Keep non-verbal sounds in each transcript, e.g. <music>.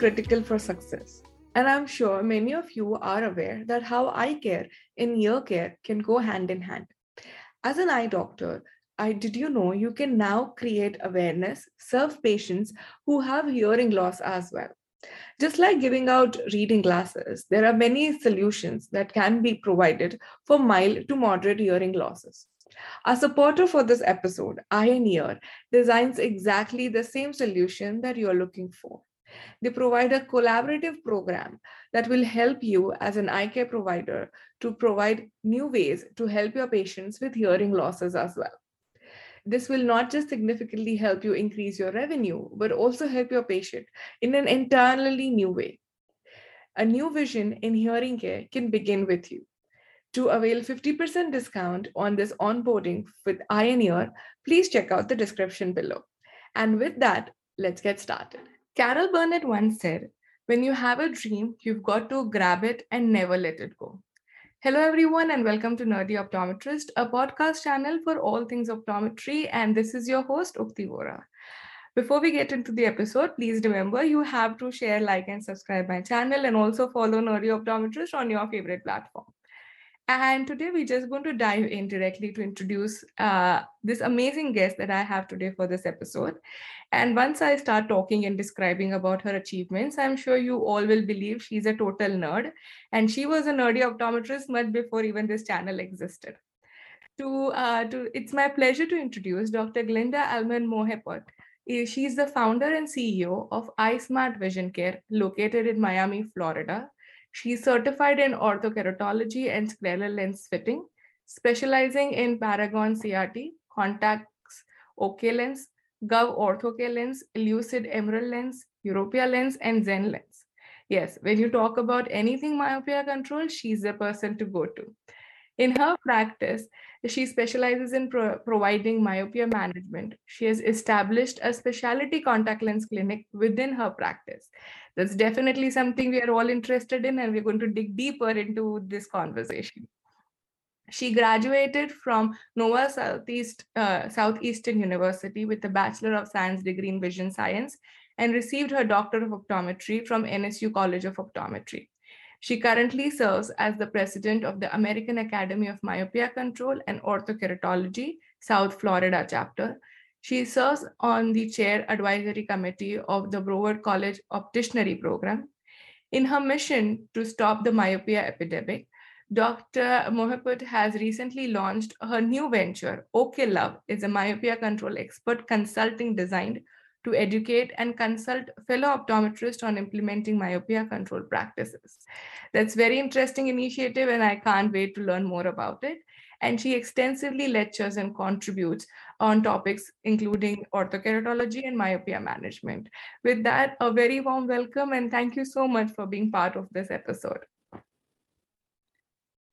critical for success. And I'm sure many of you are aware that how eye care and ear care can go hand in hand. As an eye doctor, I did you know you can now create awareness, serve patients who have hearing loss as well. Just like giving out reading glasses, there are many solutions that can be provided for mild to moderate hearing losses. Our supporter for this episode, and Ear, designs exactly the same solution that you're looking for. They provide a collaborative program that will help you as an eye care provider to provide new ways to help your patients with hearing losses as well. This will not just significantly help you increase your revenue, but also help your patient in an entirely new way. A new vision in hearing care can begin with you. To avail 50% discount on this onboarding with Eye and Ear, please check out the description below. And with that, let's get started. Carol Burnett once said, When you have a dream, you've got to grab it and never let it go. Hello, everyone, and welcome to Nerdy Optometrist, a podcast channel for all things optometry. And this is your host, Ukti Vora. Before we get into the episode, please remember you have to share, like, and subscribe my channel, and also follow Nerdy Optometrist on your favorite platform. And today we're just going to dive in directly to introduce uh, this amazing guest that I have today for this episode. And once I start talking and describing about her achievements, I'm sure you all will believe she's a total nerd. And she was a nerdy optometrist much before even this channel existed. To, uh, to, it's my pleasure to introduce Dr. Glenda Alman Moheput. She's the founder and CEO of iSmart Vision Care, located in Miami, Florida. She's certified in orthokeratology and scleral lens fitting, specializing in Paragon CRT, contacts, OK lens, Gov Ortho-K lens, Lucid Emerald lens, Europia lens, and Zen lens. Yes, when you talk about anything myopia control, she's the person to go to. In her practice, she specializes in pro- providing myopia management. She has established a specialty contact lens clinic within her practice. That's definitely something we are all interested in, and we're going to dig deeper into this conversation. She graduated from Nova Southeast uh, Southeastern University with a Bachelor of Science degree in Vision Science and received her Doctor of Optometry from NSU College of Optometry. She currently serves as the president of the American Academy of Myopia Control and Orthokeratology, South Florida chapter. She serves on the chair advisory committee of the Broward College Opticianry Program. In her mission to stop the myopia epidemic, Dr. Moheput has recently launched her new venture, OK Love, is a myopia control expert consulting designed to educate and consult fellow optometrists on implementing myopia control practices. That's very interesting initiative and I can't wait to learn more about it. And she extensively lectures and contributes on topics including orthokeratology and myopia management. With that, a very warm welcome and thank you so much for being part of this episode.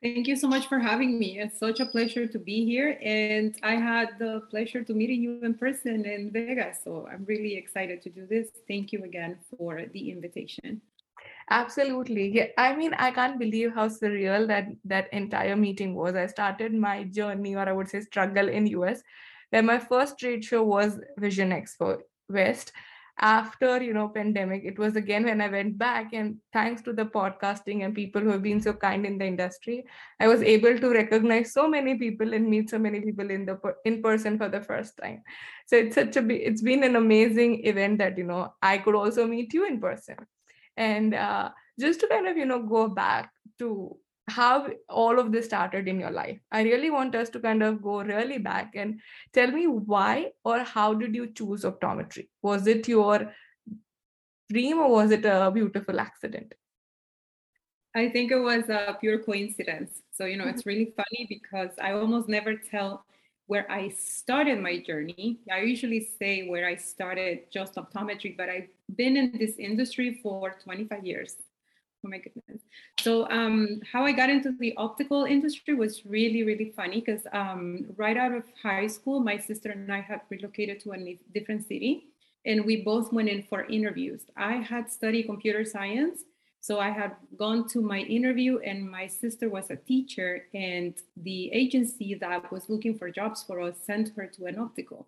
Thank you so much for having me. It's such a pleasure to be here. And I had the pleasure to meeting you in person in Vegas. So I'm really excited to do this. Thank you again for the invitation. Absolutely. Yeah. I mean, I can't believe how surreal that that entire meeting was. I started my journey, or I would say struggle in US, where my first trade show was Vision Expo West after you know pandemic it was again when i went back and thanks to the podcasting and people who have been so kind in the industry i was able to recognize so many people and meet so many people in the in person for the first time. So it's such a it's been an amazing event that you know i could also meet you in person. And uh, just to kind of you know go back to how all of this started in your life. I really want us to kind of go really back and tell me why or how did you choose optometry? Was it your dream or was it a beautiful accident? I think it was a pure coincidence. So, you know, it's mm-hmm. really funny because I almost never tell where I started my journey. I usually say where I started just optometry, but I've been in this industry for 25 years. Oh my goodness. So um, how I got into the optical industry was really, really funny because um, right out of high school, my sister and I had relocated to a different city and we both went in for interviews. I had studied computer science. So I had gone to my interview and my sister was a teacher and the agency that was looking for jobs for us sent her to an optical.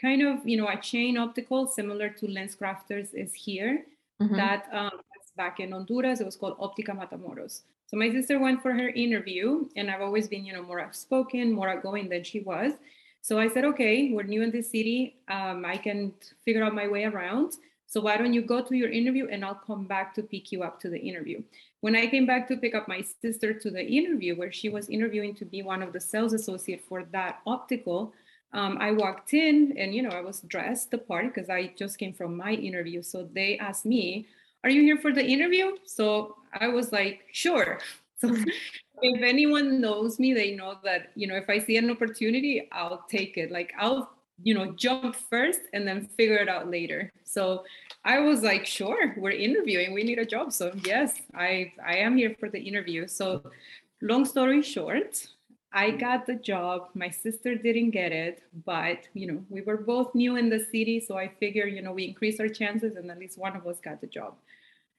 Kind of, you know, a chain optical similar to LensCrafters is here Mm-hmm. That um, back in Honduras. It was called Optica Matamoros. So my sister went for her interview, and I've always been, you know, more outspoken, more outgoing than she was. So I said, okay, we're new in this city. Um, I can figure out my way around. So why don't you go to your interview and I'll come back to pick you up to the interview. When I came back to pick up my sister to the interview, where she was interviewing to be one of the sales associate for that optical, um, I walked in and you know I was dressed the part because I just came from my interview. So they asked me, "Are you here for the interview?" So I was like, "Sure." <laughs> So mm-hmm. if anyone knows me, they know that you know if I see an opportunity, I'll take it. Like I'll you know jump first and then figure it out later. So I was like, "Sure, we're interviewing. We need a job." So yes, I I am here for the interview. So long story short, I got the job. My sister didn't get it, but you know, we were both new in the city, so I figured, you know, we increased our chances, and at least one of us got the job.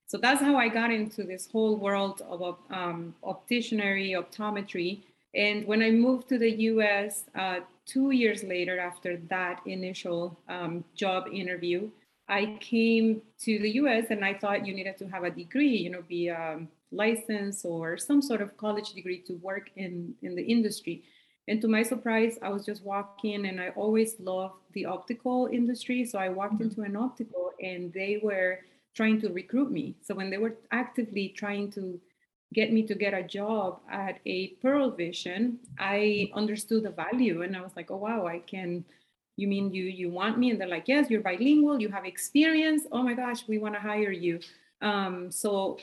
So that's how I got into this whole world of um, opticianry, optometry. And when I moved to the U.S. Uh, two years later, after that initial um, job interview, I came to the U.S. and I thought you needed to have a degree, you know, be um, license or some sort of college degree to work in, in the industry. And to my surprise, I was just walking and I always loved the optical industry. So I walked mm-hmm. into an optical and they were trying to recruit me. So when they were actively trying to get me to get a job at a Pearle Vision, I understood the value and I was like, oh wow, I can you mean you you want me and they're like yes you're bilingual you have experience oh my gosh we want to hire you um, so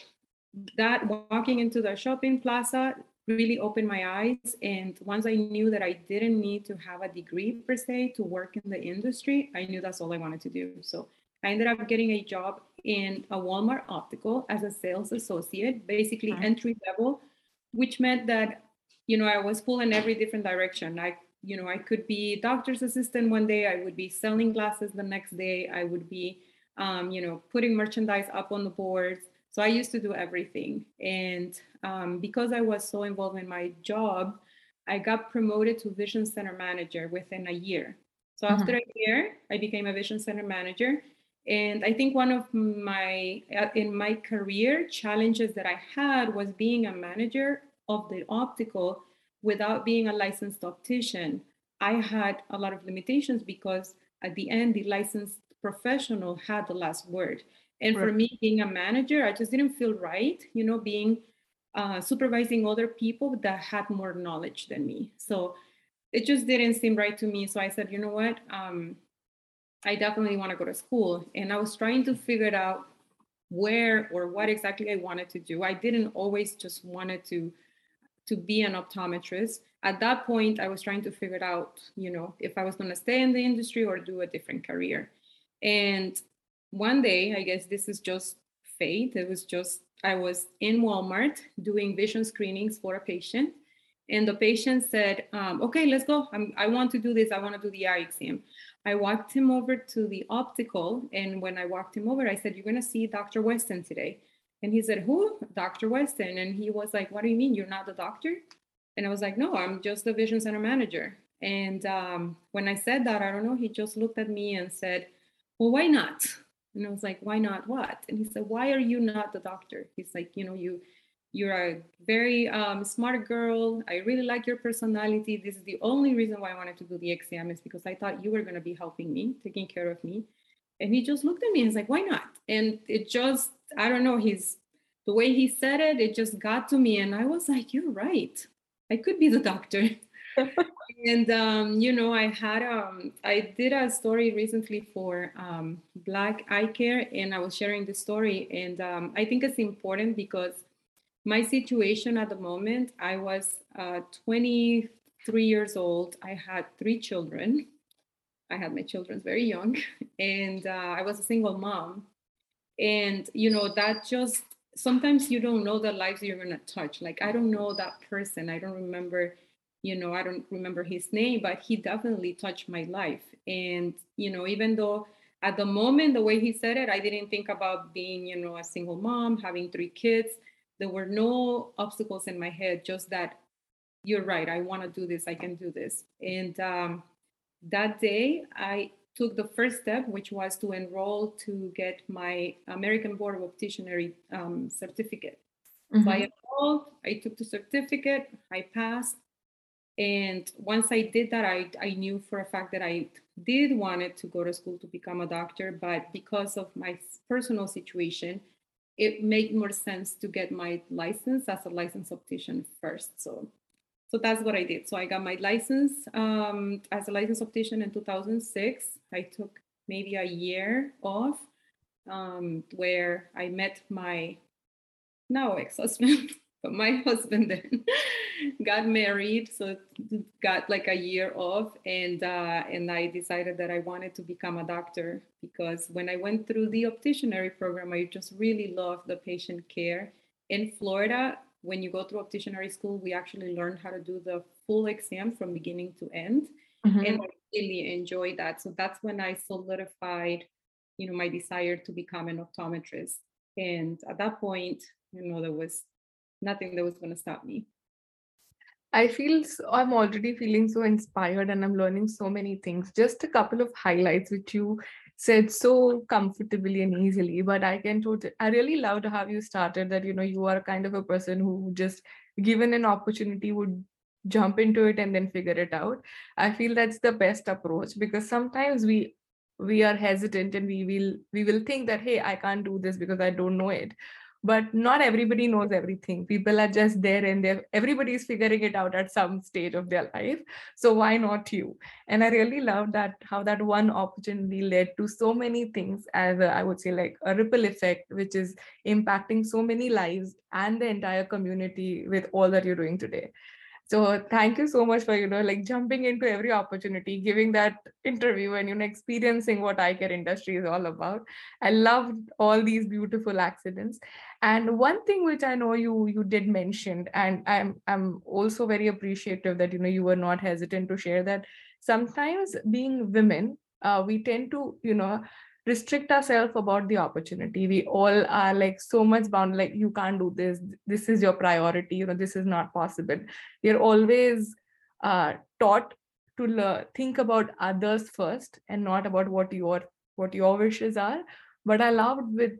that walking into the shopping plaza really opened my eyes. And once I knew that I didn't need to have a degree per se to work in the industry, I knew that's all I wanted to do. So I ended up getting a job in a Walmart optical as a sales associate, basically uh-huh. entry level, which meant that, you know, I was pulled in every different direction. I, you know, I could be doctor's assistant one day, I would be selling glasses the next day, I would be, um, you know, putting merchandise up on the boards. So I used to do everything. And um, because I was so involved in my job, I got promoted to vision center manager within a year. So mm-hmm. after a year, I became a vision center manager. And I think one of my, uh, in my career, challenges that I had was being a manager of the optical without being a licensed optician. I had a lot of limitations because at the end, the licensed professional had the last word. And right. for me, being a manager, I just didn't feel right, you know, being uh, supervising other people that had more knowledge than me. So it just didn't seem right to me. So I said, you know what? Um, I definitely want to go to school. And I was trying to figure out where or what exactly I wanted to do. I didn't always just wanted to to be an optometrist. At that point, I was trying to figure out, you know, if I was going to stay in the industry or do a different career. And one day, I guess this is just fate. It was just, I was in Walmart doing vision screenings for a patient. And the patient said, um, okay, let's go. I'm, I want to do this. I want to do the eye exam. I walked him over to the optical. And when I walked him over, I said, you're going to see Dr. Weston today. And he said, who? Dr. Weston. And he was like, what do you mean? You're not the doctor? And I was like, no, I'm just the vision center manager. And um, when I said that, I don't know, he just looked at me and said, well, why not? And I was like, why not what? And he said, why are you not the doctor? He's like, you know, you you're a very um, smart girl. I really like your personality. This is the only reason why I wanted to do the exam is because I thought you were going to be helping me, taking care of me. And he just looked at me and was like, why not? And it just, I don't know, he's the way he said it, it just got to me. And I was like, you're right. I could be the doctor. <laughs> and um, you know, I had um, I did a story recently for um, Black Eye Care, and I was sharing the story, and um, I think it's important because my situation at the moment, I was uh, 23 years old. I had three children. I had my children very young, <laughs> and uh, I was a single mom. And you know, that just sometimes you don't know the lives you're gonna touch. Like I don't know that person. I don't remember you know i don't remember his name but he definitely touched my life and you know even though at the moment the way he said it i didn't think about being you know a single mom having three kids there were no obstacles in my head just that you're right i want to do this i can do this and um, that day i took the first step, which was to enroll to get my American Board of Opticianry um, certificate. Mm-hmm. So I enrolled, I took the certificate, I passed. And once I did that, I, I knew for a fact that I did wanted to go to school to become a doctor, but because of my personal situation, it made more sense to get my license as a licensed optician first. So so that's what I did. So I got my license um, as a licensed optician in 2006. I took maybe a year off um, where I met my now ex-husband, <laughs> but my husband then got married, so got like a year off, and uh, and I decided that I wanted to become a doctor because when I went through the opticianary program, I just really loved the patient care in Florida when you go through opticianary school, we actually learn how to do the full exam from beginning to end. Mm-hmm. And I really enjoy that. So that's when I solidified, you know, my desire to become an optometrist. And at that point, you know, there was nothing that was going to stop me. I feel so, I'm already feeling so inspired and I'm learning so many things. Just a couple of highlights which you said so comfortably and easily. But I can totally, I really loved how you started that, you know, you are kind of a person who just given an opportunity would jump into it and then figure it out. I feel that's the best approach because sometimes we we are hesitant and we will we will think that hey i can't do this because i don't know it but not everybody knows everything. People are just there and they're everybody's figuring it out at some stage of their life. So why not you? And i really love that how that one opportunity led to so many things as a, I would say like a ripple effect which is impacting so many lives and the entire community with all that you're doing today so thank you so much for you know like jumping into every opportunity giving that interview and you know experiencing what eye care industry is all about. I loved all these beautiful accidents. And one thing which i know you you did mention and i'm i'm also very appreciative that you know you were not hesitant to share that. Sometimes being women uh, we tend to you know restrict ourselves about the opportunity. We all are like so much bound like you can't do this. This is your priority. You know this is not possible. You're always uh, taught to learn, think about others first and not about what your what your wishes are but i loved with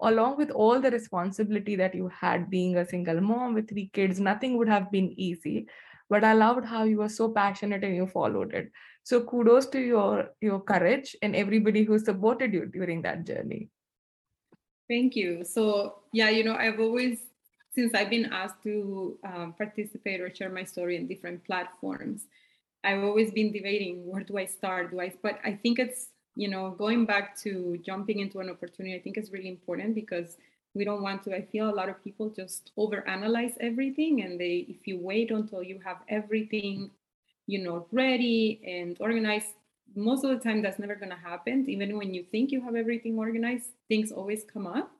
along with all the responsibility that you had being a single mom with three kids nothing would have been easy but i loved how you were so passionate and you followed it. So kudos to your your courage and everybody who supported you during that journey. Thank you. So yeah you know i've always since i've been asked to um, participate or share my story in different platforms i've always been debating where do i start? Do i but i think it's you know going back to jumping into an opportunity i think is really important because we don't want to i feel a lot of people just overanalyze everything and they if you wait until you have everything you know ready and organized most of the time that's never going to happen. Even when you think you have everything organized things always come up.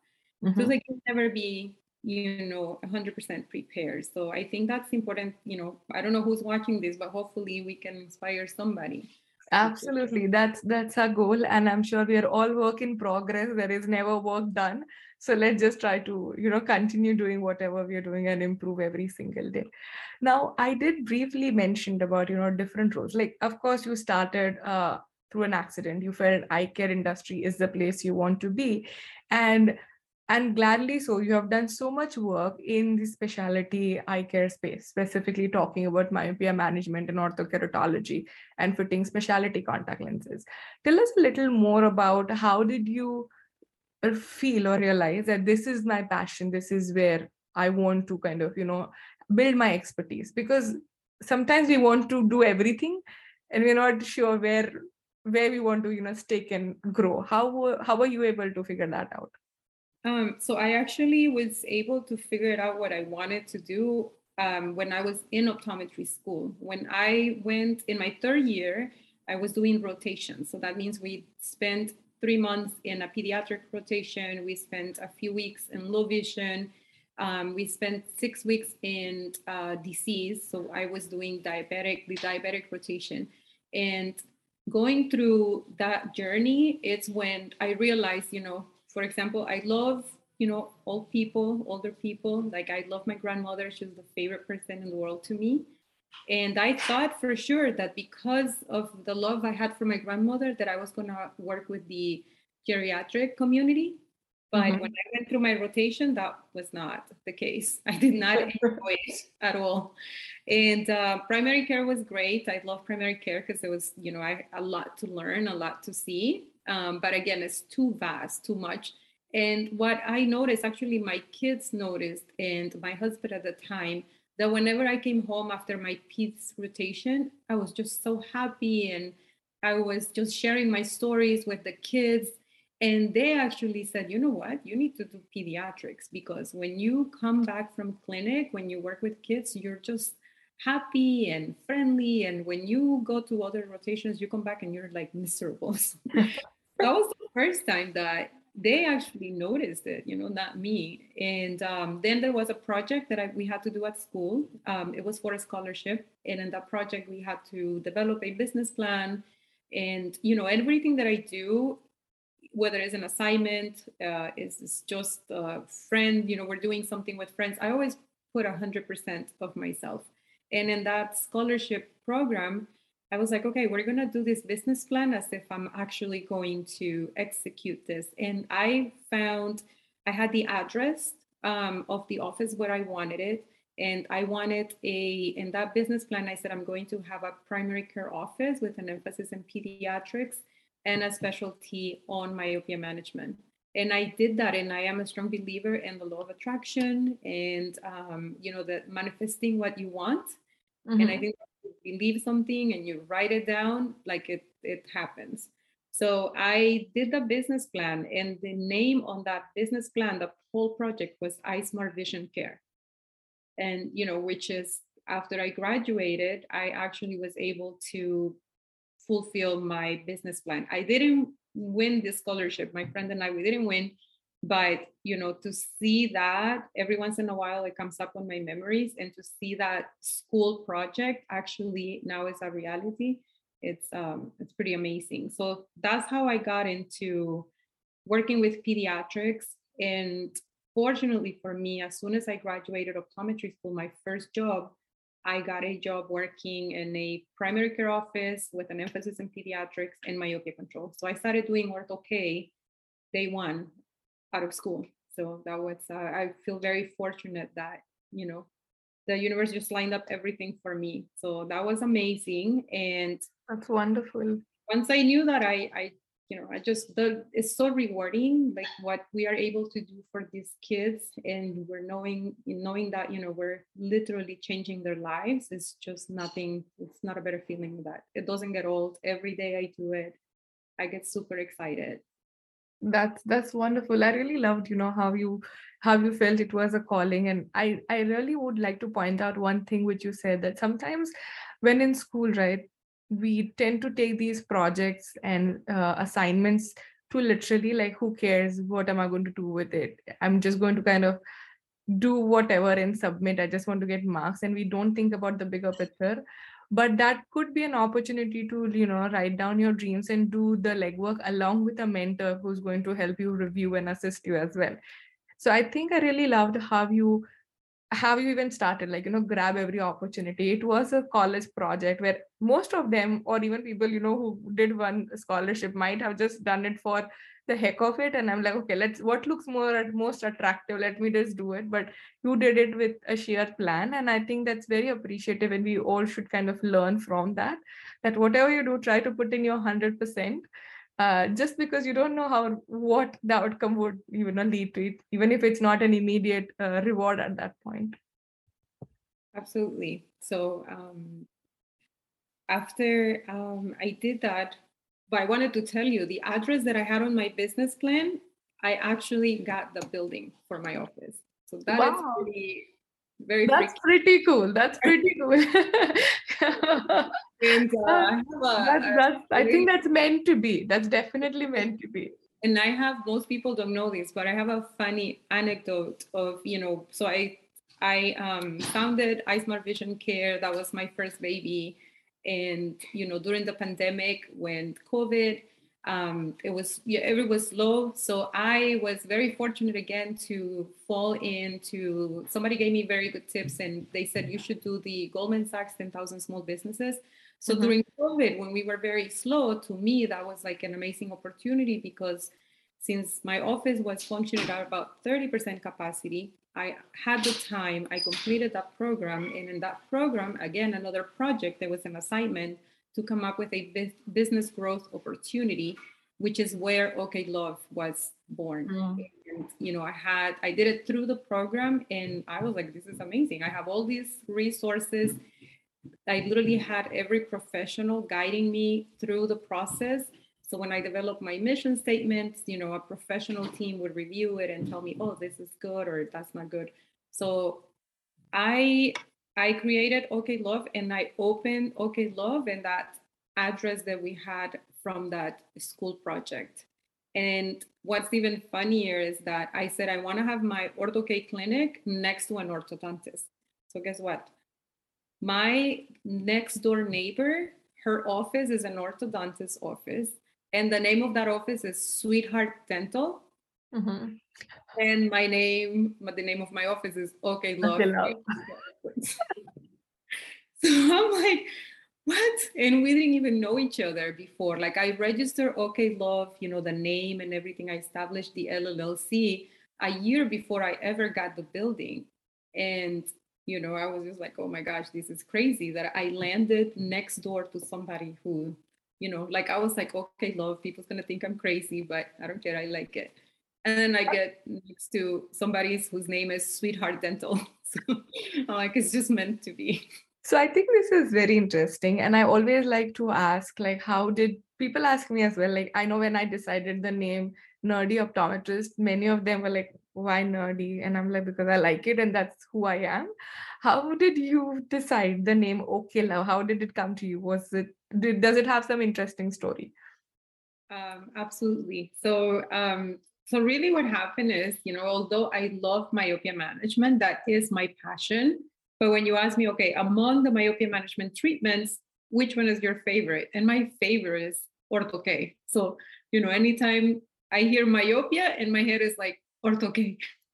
Mm-hmm. so like you never be you know 100% prepared. So i think that's important you know i don't know who's watching this but hopefully we can inspire somebody absolutely. That's that's our goal and i'm sure we are all work in progress. There is never work done. So let's just try to you know continue doing whatever we're doing and improve every single day. Now i did briefly mentioned about you know different roles. Like of course you started uh, through an accident. You felt eye care industry is the place you want to be. And and gladly so you have done so much work in the specialty eye care space specifically talking about myopia management and orthokeratology and fitting specialty contact lenses. Tell us a little more about how did you feel or realize that this is my passion this is where i want to kind of you know build my expertise? Because sometimes we want to do everything and we're not sure where where we want to you know stick and grow. How how are you able to figure that out um, so I actually was able to figure out what I wanted to do um, when I was in optometry school. When I went in my third year, I was doing rotation. So that means we spent three months in a pediatric rotation. We spent a few weeks in low vision. Um, we spent six weeks in uh, disease. So I was doing diabetic, the diabetic rotation. And going through that journey, it's when I realized, you know, for example, I love, you know, old people, older people. Like I love my grandmother. She's the favorite person in the world to me. And I thought for sure that because of the love I had for my grandmother, that I was going to work with the geriatric community. But mm-hmm. when I went through my rotation, that was not the case. <laughs> I did not <laughs> enjoy it at all. And uh, primary care was great. I love primary care because there was, you know, I a lot to learn, a lot to see. Um, but again, it's too vast, too much. And what I noticed, actually, my kids noticed, and my husband at the time, that whenever I came home after my peds rotation, I was just so happy and I was just sharing my stories with the kids. And they actually said, you know what, you need to do pediatrics because when you come back from clinic, when you work with kids, you're just happy and friendly. And when you go to other rotations, you come back and you're like miserable. <laughs> that was the first time that they actually noticed it, you know, not me. And um, then there was a project that I, we had to do at school. Um, it was for a scholarship. And in that project, we had to develop a business plan. And, you know, everything that I do, whether it's an assignment, uh, it's, just a friend, you know, we're doing something with friends, I always put 100% of myself. And in that scholarship program, I was like, okay, we're going to do this business plan as if I'm actually going to execute this. And I found I had the address um, of the office where I wanted it. And I wanted a, in that business plan, I said, I'm going to have a primary care office with an emphasis in pediatrics and a specialty on myopia management. And I did that. And I am a strong believer in the law of attraction and, um, you know, that manifesting what you want. Mm-hmm. And I mm-hmm. think believe something and you write it down, like it it happens. So I did the business plan, and the name on that business plan, the whole project was iSmart Vision Care, and you know, which is after I graduated, I actually was able to fulfill my business plan. I didn't win the scholarship. My friend and I, we didn't win, but you know to see that every once in a while it comes up on my memories and to see that school project actually now is a reality it's um it's pretty amazing. So that's how i got into working with pediatrics. And fortunately for me as soon as i graduated optometry school my first job i got a job working in a primary care office with an emphasis in pediatrics and myopia control. So i started doing ortho K day one out of school. So that was uh, I feel very fortunate that you know the universe just lined up everything for me. So that was amazing, and that's wonderful. Once I knew that, I I you know I just the it's so rewarding like what we are able to do for these kids, and we're knowing knowing that you know we're literally changing their lives. It's just nothing. It's not a better feeling that it doesn't get old. Every day I do it, I get super excited that's that's wonderful. I really loved you know how you how you felt it was a calling. And i i really would like to point out one thing which you said that sometimes when in school right we tend to take these projects and uh, assignments to literally like who cares what am i going to do with it? I'm just going to kind of do whatever and submit. I just want to get marks. And we don't think about the bigger picture but that could be an opportunity to you know write down your dreams and do the legwork along with a mentor who's going to help you review and assist you as well. So i think i really loved how you have you even started like you know grab every opportunity. It was a college project where most of them or even people you know who did one scholarship might have just done it for the heck of it. And i'm like okay let's what looks more at most attractive? Let me just do it. But you did it with a sheer plan. And i think that's very appreciative. And we all should kind of learn from that that whatever you do try to put in your 100% uh, just because you don't know how what the outcome would you know lead to it even if it's not an immediate uh, reward at that point. Absolutely. So um, after um, i did that but I wanted to tell you the address that I had on my business plan, I actually got the building for my office. So that wow. is pretty very That's pretty cool. That's pretty cool. <laughs> and uh, I, a, that's, that's, I think that's meant to be. That's definitely meant to be. And I have most people don't know this, but I have a funny anecdote of, you know, so I I um, founded iSmart Vision Care. That was my first baby and you know during the pandemic when covid um, it was yeah, it was slow. So I was very fortunate again to fall into somebody gave me very good tips and they said you should do the Goldman Sachs 10,000 small businesses. So mm-hmm. during COVID, when we were very slow, to me that was like an amazing opportunity because since my office was functioning at about 30% capacity, I had the time, I completed that program. And in that program, again, another project, there was an assignment to come up with a business growth opportunity, which is where OK Love was born. Mm. And, you know, I had, I did it through the program and I was like, this is amazing. I have all these resources. I literally had every professional guiding me through the process. So when I developed my mission statements, you know, a professional team would review it and tell me, oh, this is good or that's not good. So I I created OK Love and I opened OK Love and that address that we had from that school project. And what's even funnier is that I said I want to have my OrthoK clinic next to an orthodontist. So guess what? My next door neighbor, her office is an orthodontist office, and the name of that office is Sweetheart Dental. Mm-hmm. And my name, the name of my office is Love. Okay, love. <laughs> so I'm like, what? And we didn't even know each other before. Like I registered OK Love, you know, the name and everything. I established the LLC a year before I ever got the building. And, you know, I was just like, oh my gosh, this is crazy that I landed next door to somebody who, you know, like I was like, OK Love, people's gonna think I'm crazy, but I don't care, I like it. And then I get next to somebody whose name is Sweetheart Dental. <laughs> So I'm like, it's just meant to be. So I think this is very interesting. And I always like to ask, like, how did people ask me as well? Like, I know when I decided the name Nerdy Optometrist, many of them were like, why nerdy? And I'm like, because I like it and that's who I am. How did you decide the name OK Love? How did it come to you? Was it, did, does it have some interesting story? Um, absolutely. So um, so really what happened is, you know, although I love myopia management, that is my passion. But when you ask me, okay, among the myopia management treatments, which one is your favorite? And my favorite is ortho So, you know, anytime I hear myopia and my head is like ortho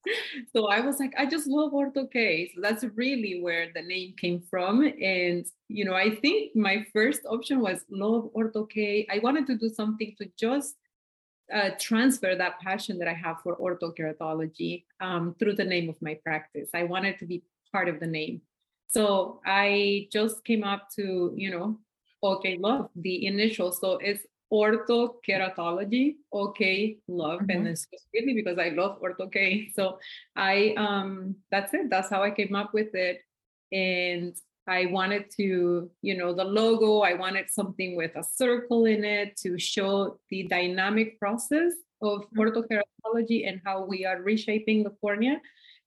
<laughs> so I was like, I just love ortho So that's really where the name came from. And, you know, I think my first option was love ortho I wanted to do something to just uh, transfer that passion that I have for orthokeratology um, through the name of my practice. I wanted to be part of the name. So I just came up to, you know, OK Love, the initial. So it's orthokeratology, OK Love. Mm-hmm. And it's really because I love ortho So I, um, that's it. That's how I came up with it. And I wanted to, you know, the logo, I wanted something with a circle in it to show the dynamic process of mm-hmm. orthokeratology and how we are reshaping the cornea.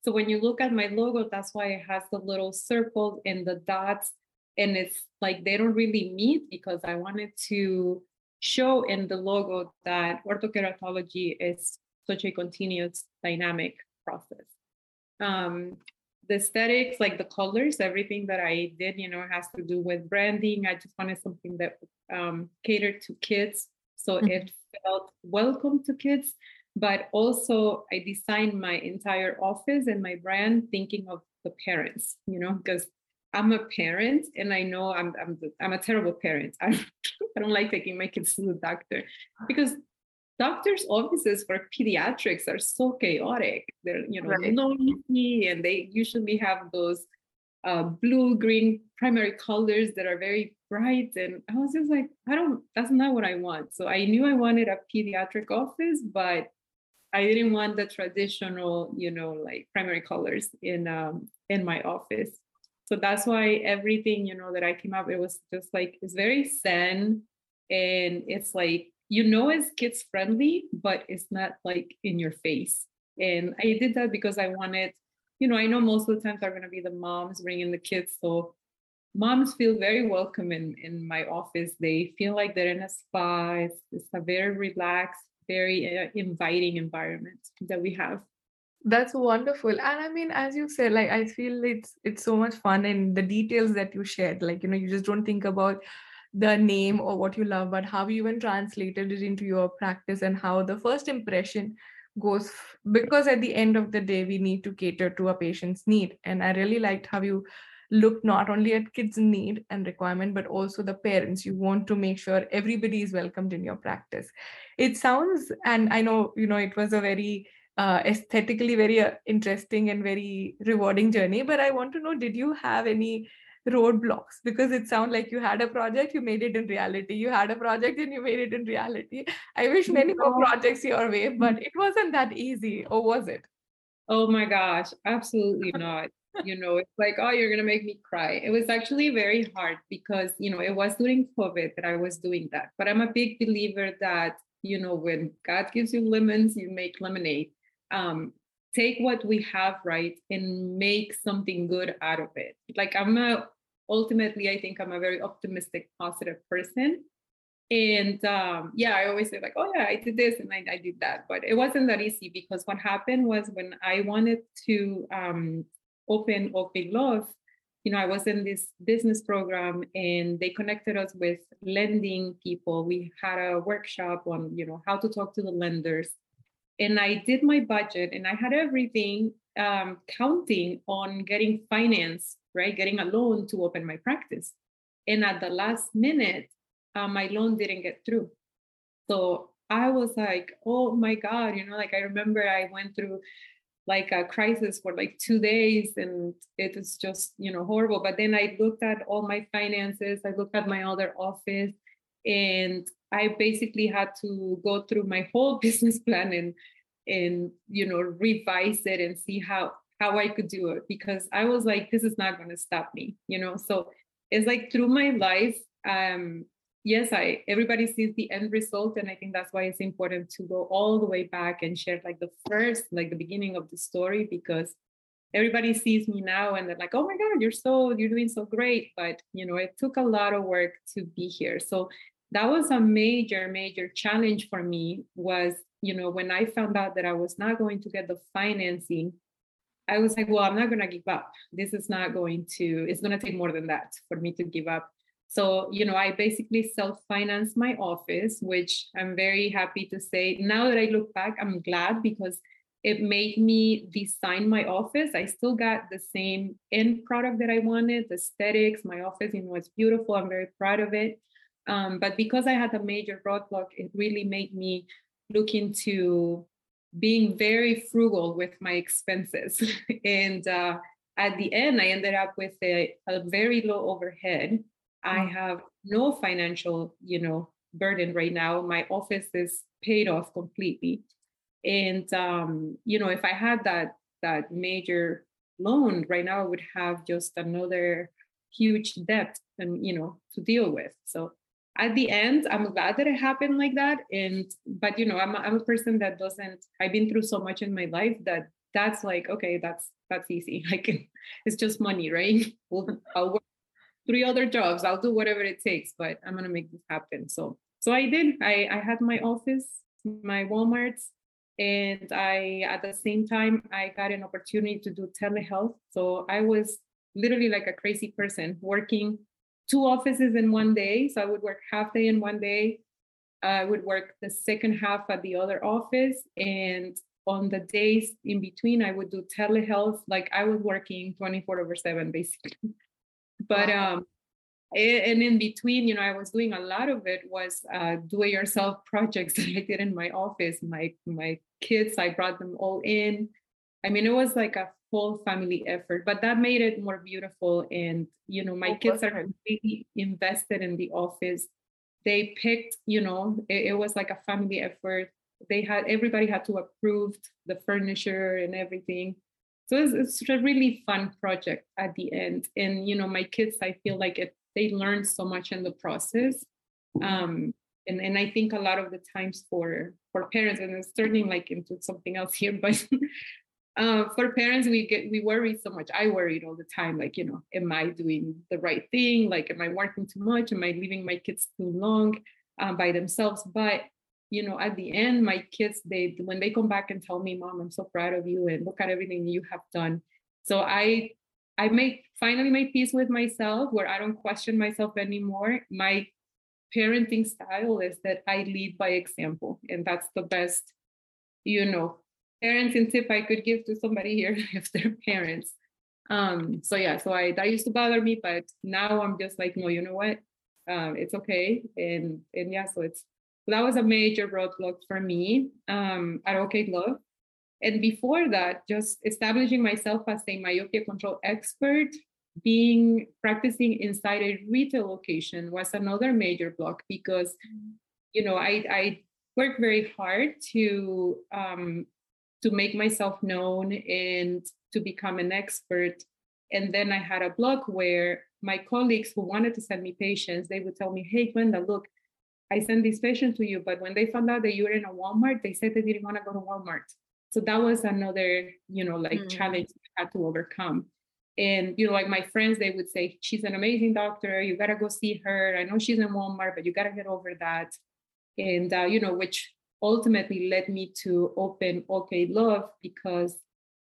So when you look at my logo, that's why it has the little circles and the dots. And it's like they don't really meet because I wanted to show in the logo that orthokeratology is such a continuous dynamic process. Um, the aesthetics, like the colors, everything that I did, you know, has to do with branding. I just wanted something that um, catered to kids. So mm-hmm. it felt welcome to kids. But also, I designed my entire office and my brand thinking of the parents, you know, because I'm a parent and I know I'm I'm, I'm a terrible parent. <laughs> I, I don't like taking my kids to the doctor because doctors' offices for pediatrics are so chaotic. They're, you know, right. noisy and they usually have those uh, blue green primary colors that are very bright. And I was just like, I don't, that's not what I want. So I knew I wanted a pediatric office, but I didn't want the traditional, you know, like primary colors in um, in my office. So that's why everything, you know, that I came up, it was just like it's very zen and it's like you know it's kids friendly, but it's not like in your face. And I did that because I wanted, you know, I know most of the times are going to be the moms bringing the kids. So moms feel very welcome in, in my office. They feel like they're in a spa. It's, it's a very relaxed, very uh, inviting environment that we have. That's wonderful. And I mean, as you said, like I feel it's it's so much fun and the details that you shared, like, you know, you just don't think about the name or what you love, but how you even translated it into your practice and how the first impression goes because at the end of the day we need to cater to a patient's need. And i really liked how you look not only at kids need and requirement but also the parents. You want to make sure everybody is welcomed in your practice. It sounds and i know you know it was a very uh, aesthetically very uh, interesting and very rewarding journey. But i want to know did you have any roadblocks? Because it sounds like you had a project you made it in reality. You had a project and you made it in reality. I wish many more projects your way but it wasn't that easy or was it? Oh my gosh absolutely <laughs> not. You know it's like oh you're gonna make me cry. It was actually very hard because you know it was during covid that i was doing that. But i'm a big believer that you know when god gives you lemons you make lemonade um take what we have right and make something good out of it. Like i'm a ultimately i think i'm a very optimistic positive person. And um, yeah i always say like oh yeah i did this and I, I, did that. But it wasn't that easy because what happened was when i wanted to um, open Big Love you know i was in this business program and they connected us with lending people. We had a workshop on you know how to talk to the lenders and i did my budget and i had everything um, counting on getting finance right? Getting a loan to open my practice. And at the last minute, uh, my loan didn't get through. So I was like, oh my God, you know, like I remember I went through like a crisis for like two days and it was just, you know, horrible. But then I looked at all my finances, I looked at my other office, and I basically had to go through my whole <laughs> business plan and and you know revise it and see how how I could do it because I was like, this is not going to stop me, you know? So it's like through my life, um, yes, I everybody sees the end result. And I think that's why it's important to go all the way back and share like the first, like the beginning of the story, because everybody sees me now and they're like, oh my God, you're so, you're doing so great. But you know, it took a lot of work to be here. So that was a major, major challenge for me was, you know, when I found out that I was not going to get the financing I was like, well, I'm not going to give up. This is not going to, it's going to take more than that for me to give up. So, you know, I basically self financed my office, which I'm very happy to say. Now that I look back, I'm glad because it made me design my office. I still got the same end product that I wanted, the aesthetics. My office, you know, it's beautiful. I'm very proud of it. Um, but because I had a major roadblock, it really made me look into being very frugal with my expenses. <laughs> and uh, at the end, I ended up with a, a very low overhead. I mm. have no financial, you know, burden right now. My office is paid off completely. And um, you know, if I had that that major loan right now, I would have just another huge debt and you know to deal with. So at the end i'm glad that it happened like that. And but you know i'm, I'm a person that doesn't i've been through so much in my life that that's like okay that's that's easy. <laughs> I can it's just money right? <laughs> We'll, i'll work three other jobs. I'll do whatever it takes but i'm gonna make this happen. So so i did. I i had my office my walmarts and i at the same time i got an opportunity to do telehealth. So i was literally like a crazy person working two offices in one day. So I would work half day in one day. I would work the second half at the other office. And on the days in between, I would do telehealth. Like I was working 24 over 7 basically. <laughs> But wow. um and in between, you know, I was doing a lot of it was uh, do-it-yourself projects <laughs> that I did in my office. My my kids, I brought them all in. I mean, it was like a whole family effort, but that made it more beautiful. And, you know, my oh, kids are completely invested in the office. They picked, you know, it, it was like a family effort. They had, everybody had to approve the furniture and everything. So it's, it's a really fun project at the end. And, you know, my kids, I feel like it, they learned so much in the process. Um, and, and I think a lot of the times for for parents, and it's turning like into something else here, <laughs> but uh, for parents we get we worry so much. I worried all the time like you know am i doing the right thing? Like am i working too much? Am i leaving my kids too long um, by themselves? But you know at the end my kids they when they come back and tell me mom i'm so proud of you and look at everything you have done. So i i make finally made peace with myself where i don't question myself anymore. My parenting style is that I lead by example, and that's the best, you know, parenting tip I could give to somebody here <laughs> if they're parents. Um, so yeah, so I that used to bother me, but now I'm just like, no, you know what? Um, it's okay. And and yeah, so it's that was a major roadblock for me um, at OK Love. And before that, just establishing myself as a myopia control expert, being practicing inside a retail location was another major block because, you know, I I worked very hard to um, to make myself known and to become an expert. And then I had a blog where my colleagues who wanted to send me patients, they would tell me, "Hey, Gwenda, look, I sent this patient to you, but when they found out that you were in a Walmart, they said they didn't want to go to Walmart." So that was another, you know, like mm. challenge I had to overcome. And you know, like my friends, they would say, "She's an amazing doctor. You gotta go see her. I know she's in Walmart, but you gotta get over that." And uh, you know, which ultimately led me to open OK Love because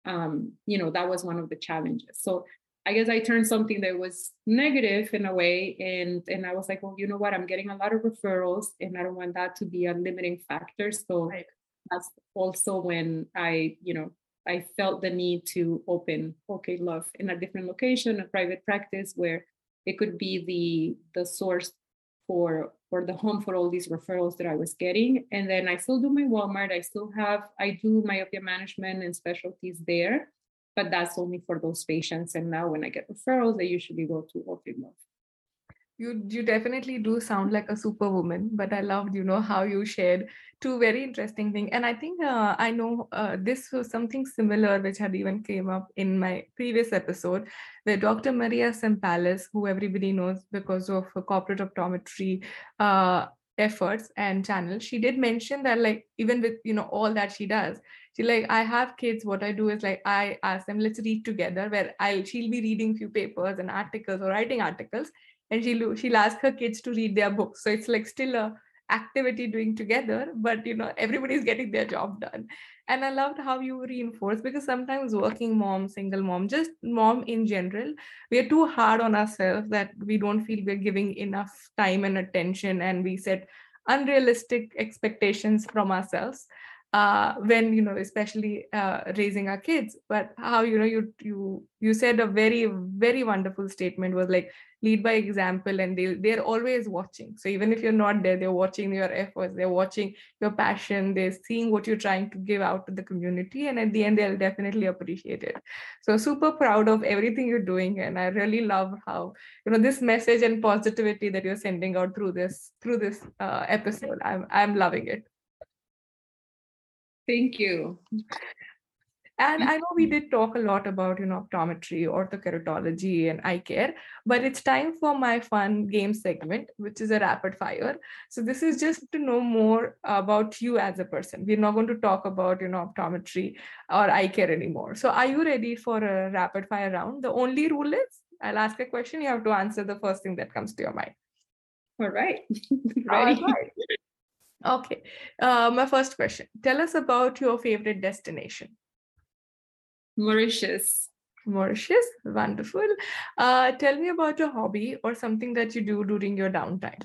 um, you know that was one of the challenges. So I guess I turned something that was negative in a way, and and I was like, well, you know what? I'm getting a lot of referrals, and I don't want that to be a limiting factor. So right. that's also when I, you know, I felt the need to open OK Love in a different location, a private practice where it could be the the source for for the home for all these referrals that I was getting. And then I still do my Walmart. I still have I do myopia management and specialties there, but that's only for those patients. And now when I get referrals, I usually go to Love you you definitely do sound like a superwoman but i loved you know how you shared two very interesting things and i think uh, i know uh, this was something similar which had even came up in my previous episode where dr maria Sampalis, who everybody knows because of corporate optometry uh, efforts and channel she did mention that like even with you know all that she does she like i have kids what i do is like i ask them let's read together where i'll she'll be reading few papers and articles or writing articles and she'll she'll ask her kids to read their books. So it's like still a activity doing together but you know everybody's getting their job done. And i loved how you reinforce because sometimes working mom single mom just mom in general we are too hard on ourselves that we don't feel we're giving enough time and attention and we set unrealistic expectations from ourselves uh, when you know especially uh, raising our kids. But how you know you you you said a very very wonderful statement was like lead by example and they they're always watching. So even if you're not there they're watching your efforts they're watching your passion they're seeing what you're trying to give out to the community and at the end they'll definitely appreciate it. So super proud of everything you're doing and i really love how you know this message and positivity that you're sending out through this through this uh, episode i'm i'm loving it Thank you. And I know we mm-hmm. did talk a lot about, you know, optometry, orthokeratology, and eye care, but it's time for my fun game segment, which is a rapid fire. So this is just to know more about you as a person. We're not going to talk about, you know, optometry or eye care anymore. So are you ready for a rapid fire round? The only rule is I'll ask a question, you have to answer the first thing that comes to your mind. All right. <laughs> Ready. All right. Okay. Uh, my first question Tell us about your favorite destination. Mauritius. Mauritius. Wonderful. Uh, tell me about your hobby or something that you do during your downtime.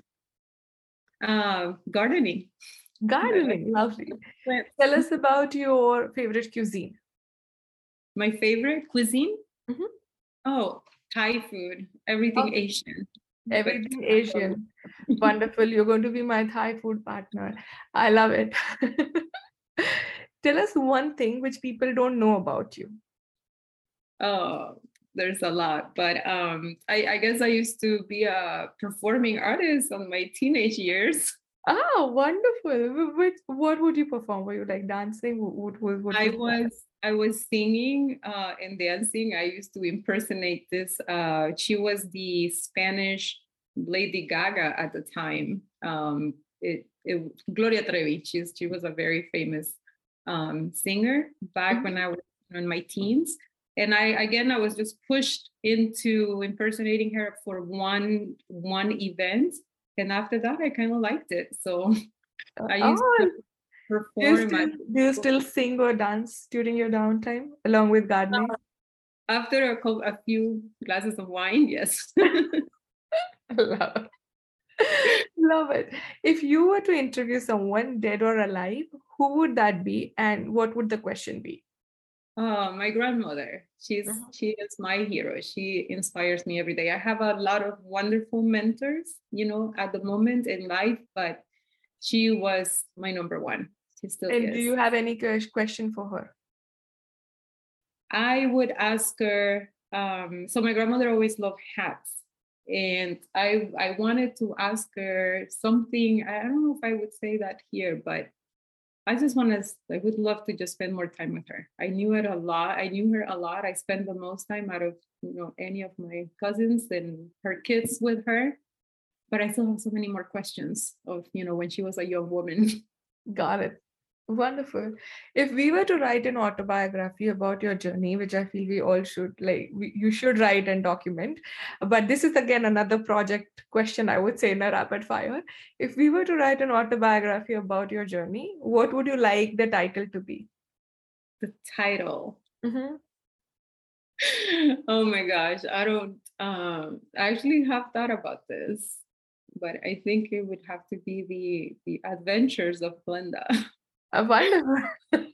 Uh, gardening. Gardening. <laughs> Lovely. Tell us about your favorite cuisine. My favorite cuisine? Mm-hmm. Oh, Thai food, everything oh. Asian. Everything Asian. <laughs> Wonderful. You're going to be my Thai food partner. I love it. <laughs> Tell us one thing which people don't know about you. Oh, there's a lot, but um, I, I guess I used to be a performing artist on my teenage years. Oh, wonderful! Which, what would you perform? Were you like dancing? What, what, what I was I was singing uh, and dancing. I used to impersonate this. Uh, she was the Spanish Lady Gaga at the time. Um, it, it, Gloria Trevi. She's, she was a very famous um, singer back mm-hmm. when I was in my teens. And I again I was just pushed into impersonating her for one one event, and after that I kind of liked it. So <laughs> I used oh. to perform. Do you, still, do you still sing or dance during your downtime along with gardening? Uh, after a, a few glasses of wine, yes. <laughs> Love it. If you were to interview someone dead or alive, who would that be and what would the question be? Oh, my grandmother. She's uh-huh. she is my hero. She inspires me every day. I have a lot of wonderful mentors, you know, at the moment in life, but she was my number one. She still and is. do you have any question for her? I would ask her. Um, so my grandmother always loved hats and I I wanted to ask her something. I don't know if I would say that here, but I just want to. I would love to just spend more time with her. I knew it a lot. I knew her a lot. I spent the most time out of you know any of my cousins and her kids with her. But I still have so many more questions of you know when she was a young woman. Got it. Wonderful. If we were to write an autobiography about your journey, which I feel we all should, like, we, you should write and document, but this is again another project question I would say in a rapid fire. If we were to write an autobiography about your journey, what would you like the title to be? The title. Mm-hmm. <laughs> oh my gosh, I don't, um, I actually have thought about this, but I think it would have to be the the adventures of Glenda. <laughs> Uh, wonderful. <laughs>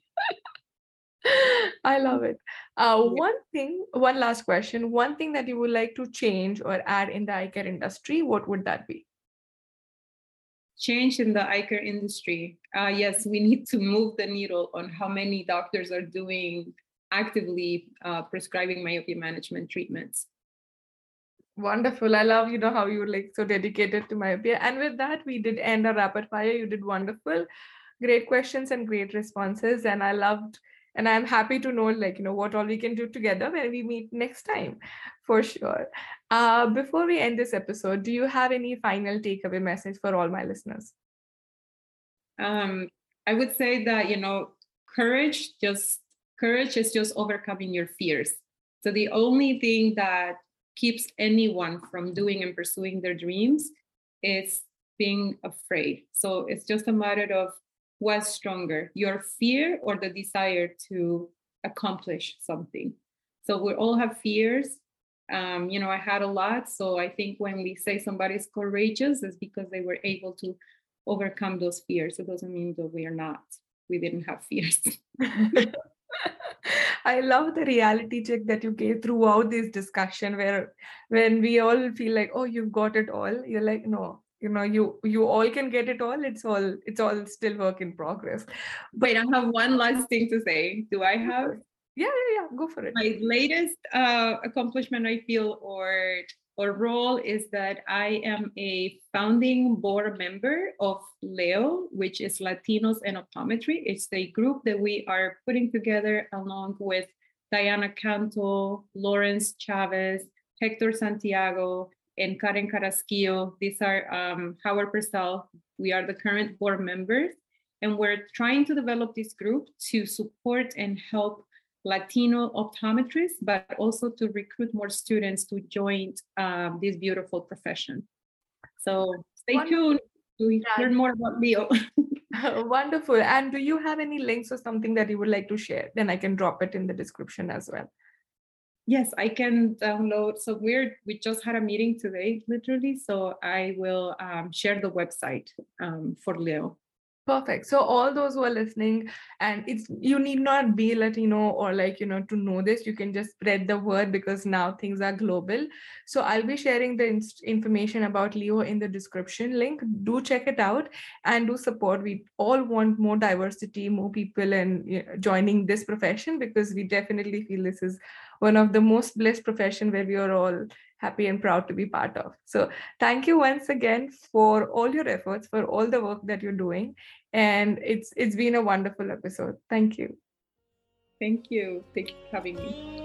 I love it. Uh, one thing, one last question. One thing that you would like to change or add in the eye care industry, what would that be? Change in the eye care industry. Uh, yes, we need to move the needle on how many doctors are doing actively uh, prescribing myopia management treatments. Wonderful. I love you know how you're like so dedicated to myopia. And with that, we did end a rapid fire. You did wonderful great questions and great responses and i loved and i'm happy to know like you know what all we can do together when we meet next time for sure. Uh, before we end this episode do you have any final takeaway message for all my listeners? Um, i would say that you know courage just courage is just overcoming your fears. So the only thing that keeps anyone from doing and pursuing their dreams is being afraid. So it's just a matter of was stronger, your fear or the desire to accomplish something? So we all have fears. Um, you know, I had a lot. So I think when we say somebody's courageous, it's because they were able to overcome those fears. It doesn't mean that we are not. We didn't have fears. <laughs> I love the reality check that you gave throughout this discussion where when we all feel like, oh, you've got it all, you're like, no, you know you you all can get it all. It's all it's all still work in progress. But i have one last thing to say. Do i have yeah yeah, yeah. go for it. my latest uh, accomplishment i feel or or role is that i am a founding board member of leo which is latinos in optometry. It's a group that we are putting together along with diana canto lawrence chavez hector santiago and Karen Carrasquillo. These are um, Howard Purcell. We are the current board members, and we're trying to develop this group to support and help Latino optometrists, but also to recruit more students to join um, this beautiful profession. So stay Wonderful. tuned to learn more about Leo. <laughs> <laughs> Wonderful. And do you have any links or something that you would like to share? Then I can drop it in the description as well. Yes, I can download. So we're we just had a meeting today, literally. So I will um, share the website um, for Leo. Perfect. So all those who are listening, and it's you need not be Latino or like you know to know this. You can just spread the word because now things are global. So I'll be sharing the information about Leo in the description link. Do check it out and do support. We all want more diversity, more people, and you know, joining this profession because we definitely feel this is one of the most blessed profession where we are all happy and proud to be part of. So thank you once again for all your efforts, for all the work that you're doing. And it's it's been a wonderful episode. Thank you. Thank you. Thank you for having me.